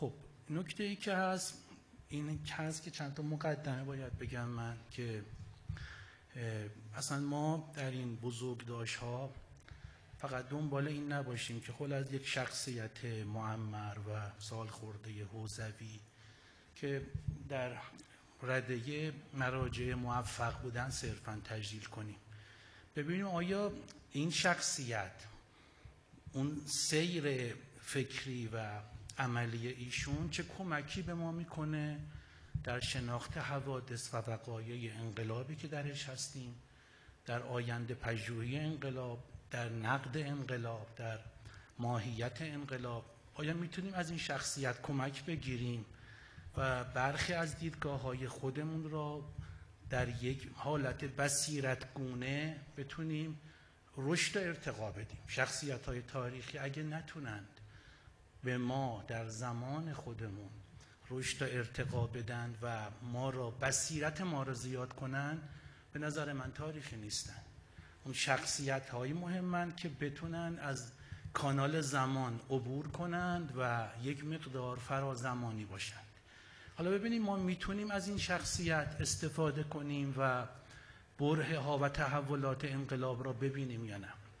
خب نکته ای که هست این هست که چند تا مقدمه باید بگم من که اصلا ما در این بزرگداشت ها فقط دنبال این نباشیم که خل از یک شخصیت معمر و سال خورده حوزوی که در رده مراجع موفق بودن صرفا تجلیل کنیم. ببینیم آیا این شخصیت اون سیر فکری و عملی ایشون چه کمکی به ما می‌کنه در شناخت حوادث و وقایع انقلابی که درش هستیم در آینده پژوهی انقلاب در نقد انقلاب در ماهیت انقلاب. آیا می‌تونیم از این شخصیت کمک بگیریم و برخی از دیدگاه های خودمون را در یک حالت بسیرت گونه بتونیم رشد و ارتقا بدیم؟ شخصیت های تاریخی اگه نتونند به ما در زمان خودمون رشد و ارتقا بدن و ما را بصیرت ما را زیاد کنن به نظر من تاریخی نیستن. اون شخصیت های مهمن که بتونن از کانال زمان عبور کنند و یک مقدار فرازمانی باشند حالا ببینیم ما می‌تونیم از این شخصیت استفاده کنیم و بره ها و تحولات انقلاب را ببینیم یا نه.